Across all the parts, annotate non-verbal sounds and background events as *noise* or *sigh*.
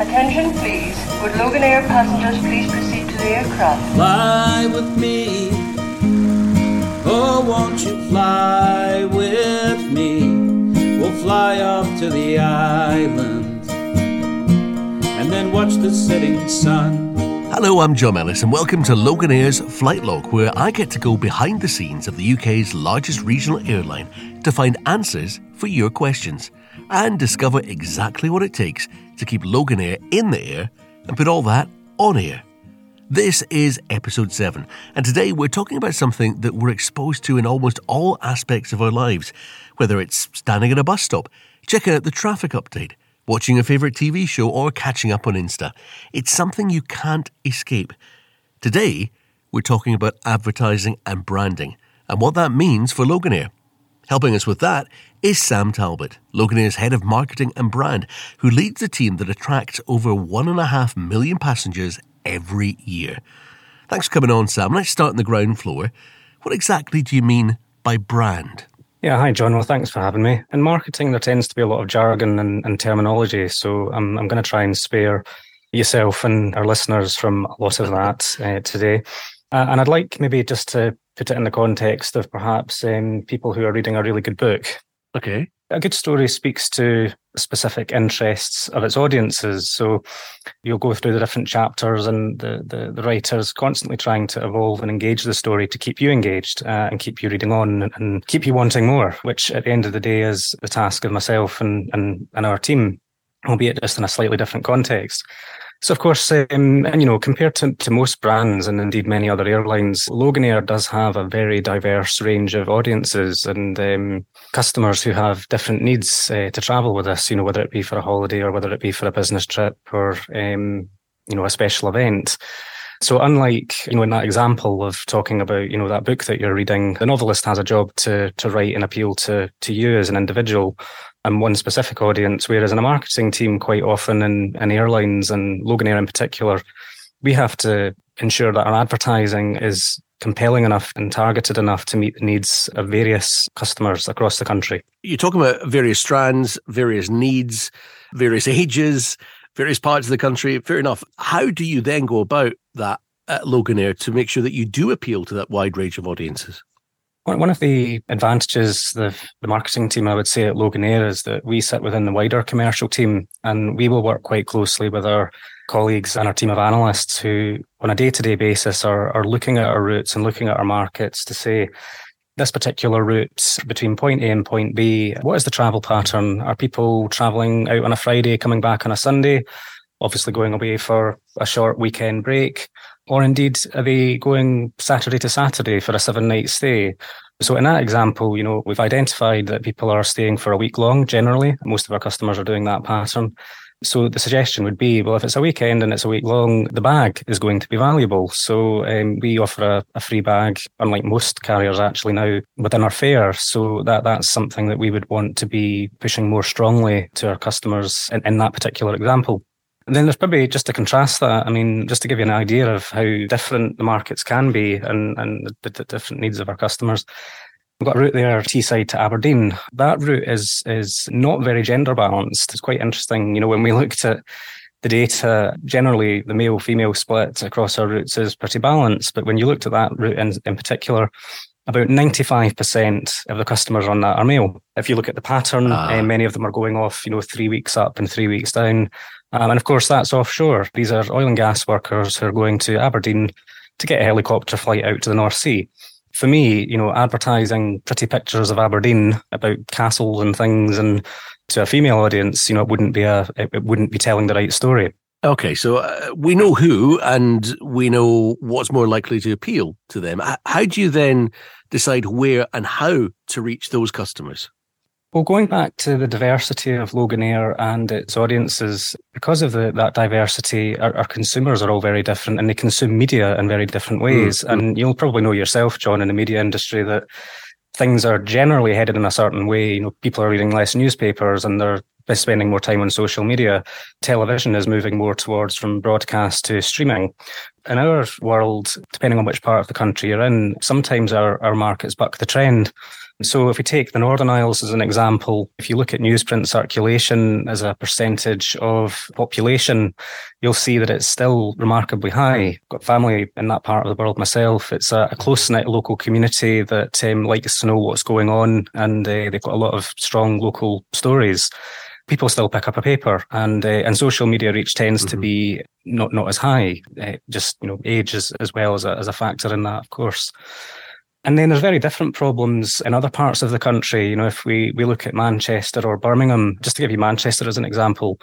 Attention please. Would Loganair passengers please proceed to the aircraft? Fly with me. Oh, won't you fly with me? We'll fly off to the island and then watch the setting sun. Hello, I'm John Ellis, and welcome to Loganair's Flight Log, where I get to go behind the scenes of the UK's largest regional airline to find answers for your questions and discover exactly what it takes to keep Loganair in the air and put all that on air. This is episode 7, and today we're talking about something that we're exposed to in almost all aspects of our lives, whether it's standing at a bus stop, checking out the traffic update, watching a favourite TV show, or catching up on Insta. It's something you can't escape. Today, we're talking about advertising and branding and what that means for Loganair. Helping us with that is Sam Talbot, Loganair's head of marketing and brand, who leads a team that attracts over one and a half million passengers every year. Thanks for coming on, Sam. Let's start on the ground floor. What exactly do you mean by brand? Yeah, hi, John. Well, thanks for having me. In marketing, there tends to be a lot of jargon and, and terminology, so I'm, I'm going to try and spare yourself and our listeners from a lot of that uh, today. Uh, and I'd like maybe just to put it in the context of perhaps um, people who are reading a really good book. Okay. A good story speaks to specific interests of its audiences. So you'll go through the different chapters, and the, the, the writer's constantly trying to evolve and engage the story to keep you engaged uh, and keep you reading on and, and keep you wanting more, which at the end of the day is the task of myself and, and, and our team, albeit just in a slightly different context. So, of course, um, and you know, compared to, to most brands and indeed many other airlines, Loganair does have a very diverse range of audiences and um, customers who have different needs uh, to travel with us. You know, whether it be for a holiday or whether it be for a business trip or um, you know a special event. So unlike, you know, in that example of talking about, you know, that book that you're reading, the novelist has a job to to write and appeal to to you as an individual and one specific audience. Whereas in a marketing team, quite often in, in airlines and Loganair in particular, we have to ensure that our advertising is compelling enough and targeted enough to meet the needs of various customers across the country. You're talking about various strands, various needs, various ages, various parts of the country. Fair enough. How do you then go about that at Loganair to make sure that you do appeal to that wide range of audiences? One of the advantages the, the marketing team, I would say, at Loganair is that we sit within the wider commercial team and we will work quite closely with our colleagues and our team of analysts who, on a day to day basis, are, are looking at our routes and looking at our markets to say, this particular route between point A and point B, what is the travel pattern? Are people traveling out on a Friday, coming back on a Sunday? Obviously, going away for a short weekend break or indeed are they going Saturday to Saturday for a seven night stay? So in that example, you know, we've identified that people are staying for a week long generally. Most of our customers are doing that pattern. So the suggestion would be, well, if it's a weekend and it's a week long, the bag is going to be valuable. So um, we offer a, a, free bag, unlike most carriers actually now within our fare. So that that's something that we would want to be pushing more strongly to our customers in, in that particular example. And then there's probably just to contrast that, I mean, just to give you an idea of how different the markets can be and, and the, the different needs of our customers. We've got a route there, Teesside to Aberdeen. That route is is not very gender balanced. It's quite interesting. You know, when we *laughs* looked at the data, generally the male female split across our routes is pretty balanced. But when you looked at that route in, in particular, about 95% of the customers on that are male. If you look at the pattern, ah. uh, many of them are going off, you know, three weeks up and three weeks down. Um, and of course, that's offshore. These are oil and gas workers who are going to Aberdeen to get a helicopter flight out to the North Sea. For me, you know, advertising pretty pictures of Aberdeen about castles and things, and to a female audience, you know, it wouldn't be a, it wouldn't be telling the right story. Okay, so uh, we know who, and we know what's more likely to appeal to them. How do you then decide where and how to reach those customers? Well, going back to the diversity of Loganair and its audiences, because of the, that diversity, our, our, consumers are all very different and they consume media in very different ways. Mm-hmm. And you'll probably know yourself, John, in the media industry that things are generally headed in a certain way. You know, people are reading less newspapers and they're spending more time on social media. Television is moving more towards from broadcast to streaming. In our world, depending on which part of the country you're in, sometimes our, our markets buck the trend So, if we take the Northern Isles as an example, if you look at newsprint circulation as a percentage of population, you'll see that it's still remarkably high. I've got family in that part of the world myself. It's a, a close knit local community that um, likes to know what's going on, and uh, they've got a lot of strong local stories people still pick up a paper, and uh, and social media reach tends mm-hmm. to be not not as high. Uh, just you know, age as, as well as a, as a factor in that, of course. And then there's very different problems in other parts of the country. You know, if we we look at Manchester or Birmingham, just to give you Manchester as an example,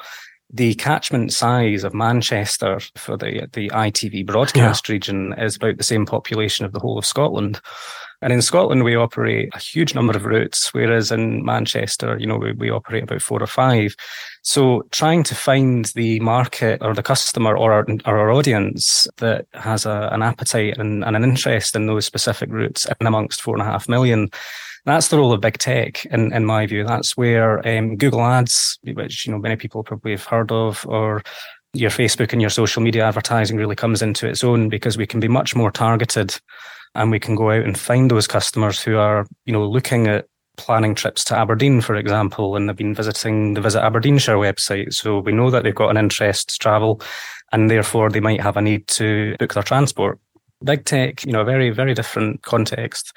the catchment size of Manchester for the the ITV broadcast yeah. region is about the same population of the whole of Scotland. And in Scotland, we operate a huge number of routes, whereas in Manchester, you know, we, we operate about four or five. So trying to find the market or the customer or our, or our audience that has a, an appetite and, and an interest in those specific routes in amongst four and a half million that's the role of big tech in, in my view that's where um, google ads which you know many people probably have heard of or your facebook and your social media advertising really comes into its own because we can be much more targeted and we can go out and find those customers who are, you know, looking at planning trips to Aberdeen, for example, and they've been visiting the Visit Aberdeenshire website. So we know that they've got an interest to travel and therefore they might have a need to book their transport. Big tech, you know, a very, very different context.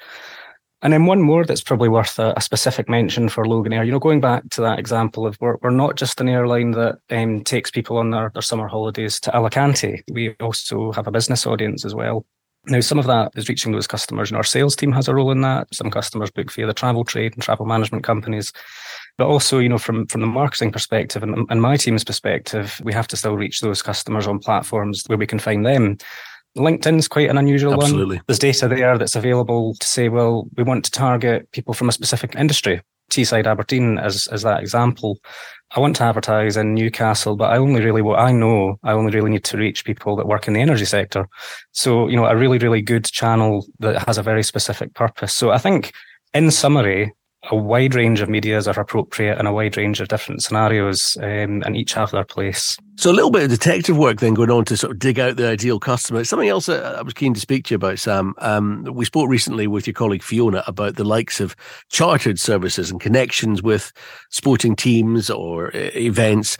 And then one more that's probably worth a, a, specific mention for Loganair. You know, going back to that example of we're, we're not just an airline that um, takes people on their, their summer holidays to Alicante. We also have a business audience as well. Now, some of that is reaching those customers, and our sales team has a role in that. Some customers book via the travel trade and travel management companies. But also, you know, from, from the marketing perspective and, and my team's perspective, we have to still reach those customers on platforms where we can find them. LinkedIn's quite an unusual Absolutely. one. There's data there that's available to say, well, we want to target people from a specific industry. Teesside Aberdeen as as that example. I want to advertise in Newcastle, but I only really what I know, I only really need to reach people that work in the energy sector. So, you know, a really, really good channel that has a very specific purpose. So I think in summary, a wide range of medias are appropriate in a wide range of different scenarios, um, and each have their place. So a little bit of detective work then going on to sort of dig out the ideal customer. Something else I was keen to speak to you about, Sam. Um, we spoke recently with your colleague Fiona about the likes of chartered services and connections with sporting teams or uh, events.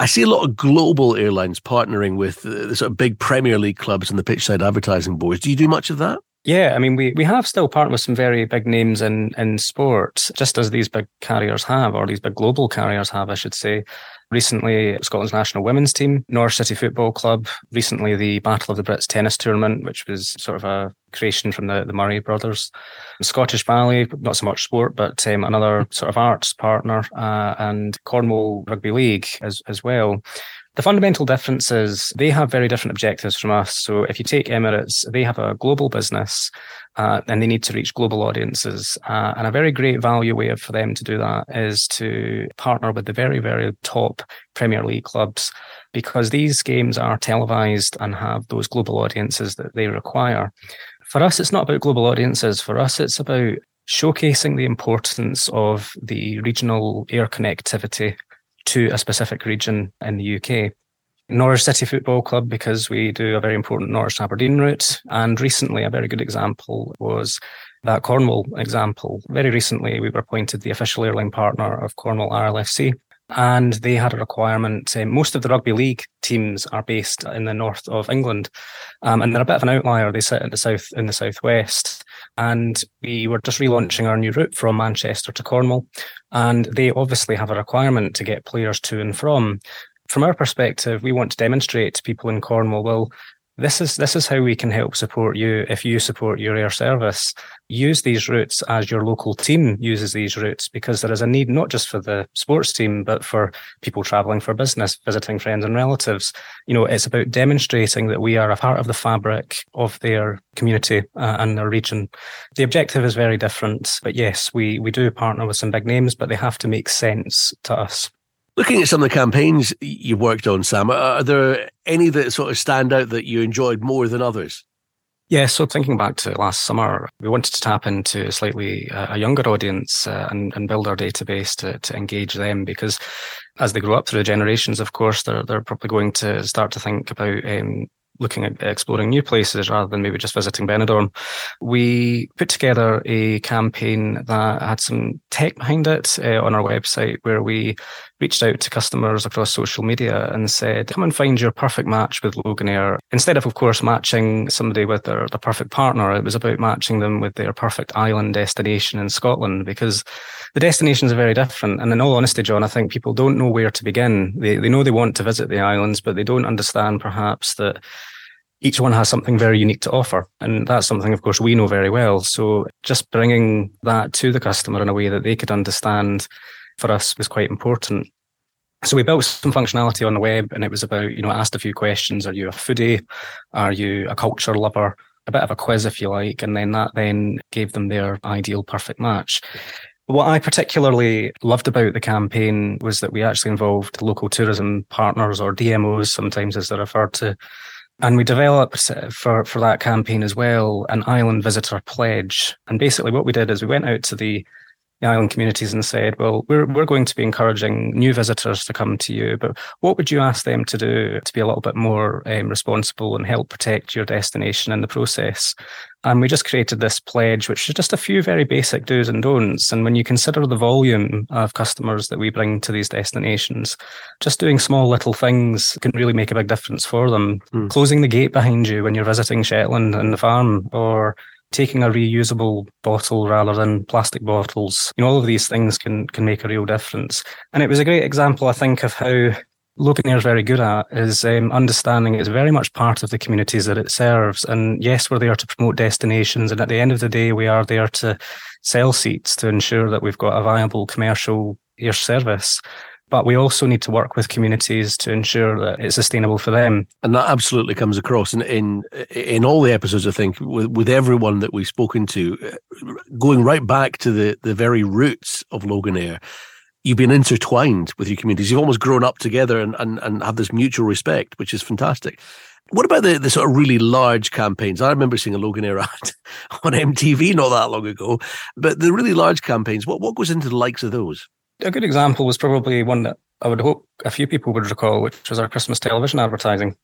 I see a lot of global airlines partnering with the sort of big Premier League clubs and the pitchside advertising boards. Do you do much of that? Yeah, I mean, we, we have still partnered with some very big names in, in sport, just as these big carriers have, or these big global carriers have, I should say. Recently, Scotland's national women's team, Norwich City Football Club. Recently, the Battle of the Brits tennis tournament, which was sort of a creation from the, the Murray brothers. Scottish Ballet, not so much sport, but um, another sort of arts partner, uh, and Cornwall Rugby League as, as well. The fundamental difference is they have very different objectives from us. So if you take Emirates, they have a global business uh, and they need to reach global audiences. Uh, and a very great value way for them to do that is to partner with the very, very top Premier League clubs because these games are televised and have those global audiences that they require. For us, it's not about global audiences. For us, it's about showcasing the importance of the regional air connectivity to a specific region in the UK. Norwich City Football Club, because we do a very important Norwich Aberdeen route. And recently, a very good example was that Cornwall example. Very recently, we were appointed the official airline partner of Cornwall RLFC. And they had a requirement. Um, most of the rugby league teams are based in the north of England, um, and they're a bit of an outlier. They sit in the south, in the southwest, and we were just relaunching our new route from Manchester to Cornwall. And they obviously have a requirement to get players to and from. From our perspective, we want to demonstrate to people in Cornwall, well, this is this is how we can help support you. If you support your air service use these routes as your local team uses these routes because there is a need not just for the sports team but for people traveling for business visiting friends and relatives. You know it's about demonstrating that we are a part of the fabric of their community uh, and their region. The objective is very different but yes we we do partner with some big names but they have to make sense to us Looking at some of the campaigns you've worked on, Sam, are there any that sort of stand out that you enjoyed more than others? Yeah, so thinking back to last summer, we wanted to tap into a slightly uh, a younger audience uh, and, and build our database to, to engage them because as they grow up through the generations, of course, they're they're probably going to start to think about um, looking at exploring new places rather than maybe just visiting Benidorm. We put together a campaign that had some tech behind it uh, on our website where we reached out to customers across social media and said, come and find your perfect match with Loganair. Instead of, of course, matching somebody with their, their perfect partner, it was about matching them with their perfect island destination in Scotland because the destinations are very different. And in all honesty, John, I think people don't know where to begin. They, they know they want to visit the islands, but they don't understand perhaps that each one has something very unique to offer. And that's something, of course, we know very well. So just bringing that to the customer in a way that they could understand for us was quite important. So we built some functionality on the web and it was about, you know, asked a few questions. Are you a foodie? Are you a culture lover? A bit of a quiz, if you like. And then that then gave them their ideal perfect match. What I particularly loved about the campaign was that we actually involved local tourism partners or DMOs, sometimes as they're referred to. And we developed for, for that campaign as well an island visitor pledge. And basically, what we did is we went out to the island communities and said, well, we're, we're going to be encouraging new visitors to come to you, but what would you ask them to do to be a little bit more um, responsible and help protect your destination in the process? And we just created this pledge, which is just a few very basic do's and don'ts. And when you consider the volume of customers that we bring to these destinations, just doing small little things can really make a big difference for them. Mm. Closing the gate behind you when you're visiting Shetland and the farm, or taking a reusable bottle rather than plastic bottles. You know, all of these things can can make a real difference. And it was a great example, I think, of how Loganair is very good at is um, understanding it's very much part of the communities that it serves. And yes, we're there to promote destinations. And at the end of the day, we are there to sell seats to ensure that we've got a viable commercial air service but we also need to work with communities to ensure that it's sustainable for them. And that absolutely comes across in in, in all the episodes. I think with, with everyone that we've spoken to, uh, going right back to the the very roots of Loganair. You've been intertwined with your communities. You've almost grown up together and, and, and have this mutual respect, which is fantastic. What about the, the sort of really large campaigns? I remember seeing a Loganair *laughs* ad on MTV not that long ago, but the really large campaigns, what, what goes into the likes of those? A good example was probably one that I would hope a few people would recall, which was our Christmas television advertising.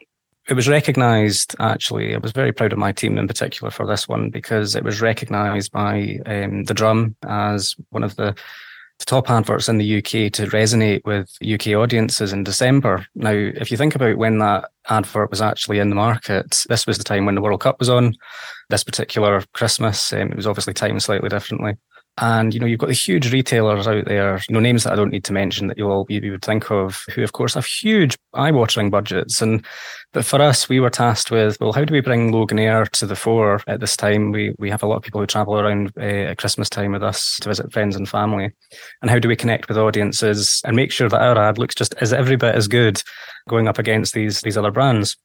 It was recognised, actually. I was very proud of my team in particular for this one because it was recognised by um, The Drum as one of the, top adverts in the UK to resonate with UK audiences in December. Now, if you think about when that advert was actually in the market, this was the time when the World Cup was on. This particular Christmas, um, it was obviously timed slightly differently. And, you know, you've got the huge retailers out there, you know, names that I don't need to mention that you all you would think of, who of course have huge eye-watering budgets. And but for us, we were tasked with, well, how do we bring Loganair to the fore at this time? We we have a lot of people who travel around uh, at Christmas time with us to visit friends and family. And how do we connect with audiences and make sure that our ad looks just as every bit as good going up against these these other brands?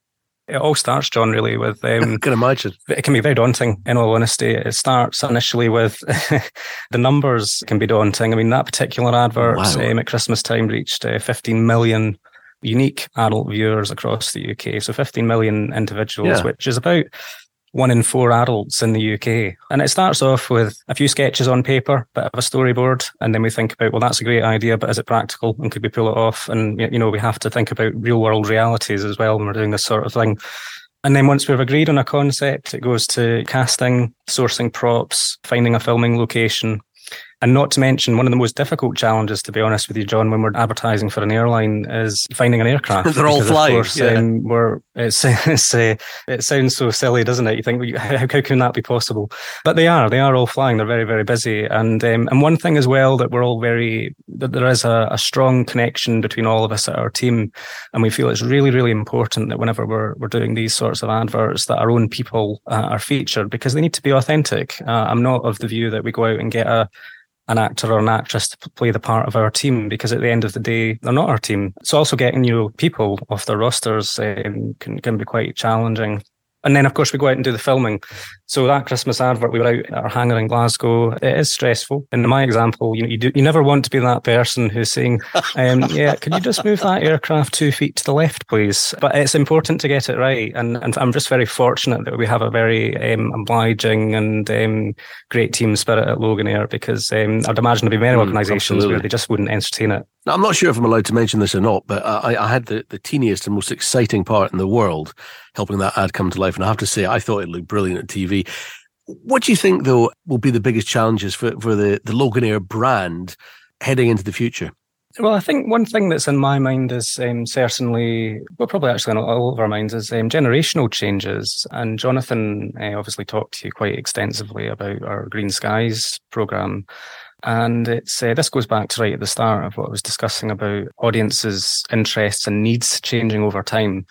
It all starts, John, really with. *laughs* Um, I can imagine. It can be very daunting, in all honesty. It starts initially with *laughs* the numbers can be daunting. I mean, that particular advert wow. um, at Christmas time reached uh, 15 million unique adult viewers across the UK. So 15 million individuals, yeah. which is about one in four adults in the UK. And it starts off with a few sketches on paper, bit of a storyboard. And then we think about, well, that's a great idea, but is it practical? And could we pull it off? And, you know, we have to think about real world realities as well when we're doing this sort of thing. And then once we've agreed on a concept, it goes to casting, sourcing props, finding a filming location, and not to mention, one of the most difficult challenges, to be honest with you, John, when we're advertising for an airline is finding an aircraft. *laughs* They're all flying. Course, yeah. um, we're, it's, *laughs* it's uh, it sounds so silly, doesn't it? You think, *laughs* how, how can that be possible? But they are. They are all flying. They're very, very busy. And um, and one thing as well that we're all very, that there is a, a strong connection between all of us at our team. And we feel it's really, really important that whenever we're, we're doing these sorts of adverts, that our own people uh, are featured because they need to be authentic. Uh, I'm not of the view that we go out and get a an actor or an actress to play the part of our team because at the end of the day, they're not our team. So also getting new people off their rosters um, can, can be quite challenging. And then, of course, we go out and do the filming. So that Christmas advert, we were out at our hangar in Glasgow. It is stressful. In my example, you know, you, do, you never want to be that person who's saying, um, *laughs* "Yeah, can you just move that aircraft two feet to the left, please?" But it's important to get it right, and and I'm just very fortunate that we have a very um, obliging and um, great team spirit at Loganair because um, I'd imagine there'd be many mm, organisations absolutely. where they just wouldn't entertain it. Now, I'm not sure if I'm allowed to mention this or not, but I, I had the, the teeniest and most exciting part in the world helping that ad come to life. And I have to say, I thought it looked brilliant at TV. What do you think, though, will be the biggest challenges for, for the, the Loganair brand heading into the future? Well, I think one thing that's in my mind is um, certainly, well, probably actually in all of our minds, is um, generational changes. And Jonathan uh, obviously talked to you quite extensively about our Green Skies program. And it's uh, this goes back to right at the start of what I was discussing about audiences' interests and needs changing over time.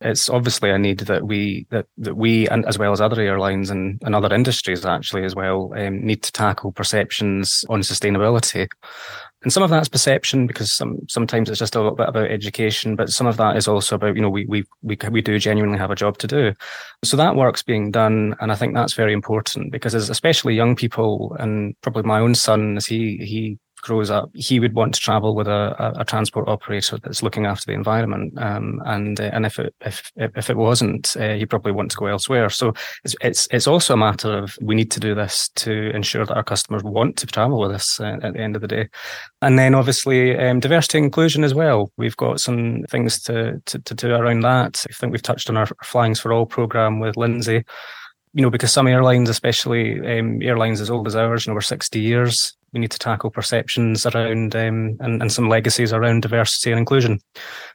It's obviously a need that we that that we and as well as other airlines and, and other industries actually as well um, need to tackle perceptions on sustainability. And some of that's perception because some sometimes it's just a little bit about education, but some of that is also about you know we we we we do genuinely have a job to do. So that work's being done, and I think that's very important because as especially young people and probably my own son as he he grows up, he would want to travel with a, a, a transport operator that's looking after the environment. Um, and uh, and if it if if it wasn't, uh, he'd probably want to go elsewhere. So it's, it's it's also a matter of we need to do this to ensure that our customers want to travel with us uh, at the end of the day. And then obviously um, diversity and inclusion as well. We've got some things to, to to do around that. I think we've touched on our Flyings for All program with Lindsay you know, because some airlines, especially um, airlines as old as ours, you know, over 60 years, we need to tackle perceptions around um, and, and some legacies around diversity and inclusion.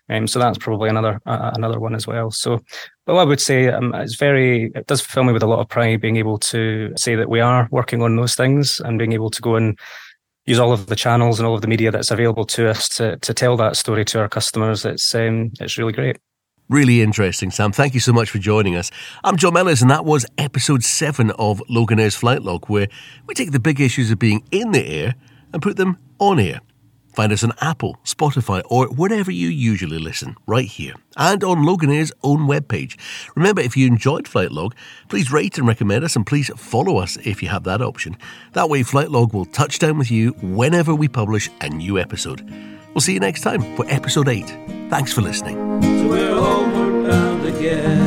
Um, so that's probably another uh, another one as well. So, well, I would say um, it's very it does fill me with a lot of pride being able to say that we are working on those things and being able to go and use all of the channels and all of the media that's available to us to to tell that story to our customers. It's um, it's really great. Really interesting, Sam. Thank you so much for joining us. I'm John Mellis, and that was episode seven of Loganair's Flight Log, where we take the big issues of being in the air and put them on air. Find us on Apple, Spotify, or wherever you usually listen, right here, and on Loganair's own webpage. Remember, if you enjoyed Flight Log, please rate and recommend us, and please follow us if you have that option. That way, Flight Log will touch down with you whenever we publish a new episode. We'll see you next time for episode 8. Thanks for listening again.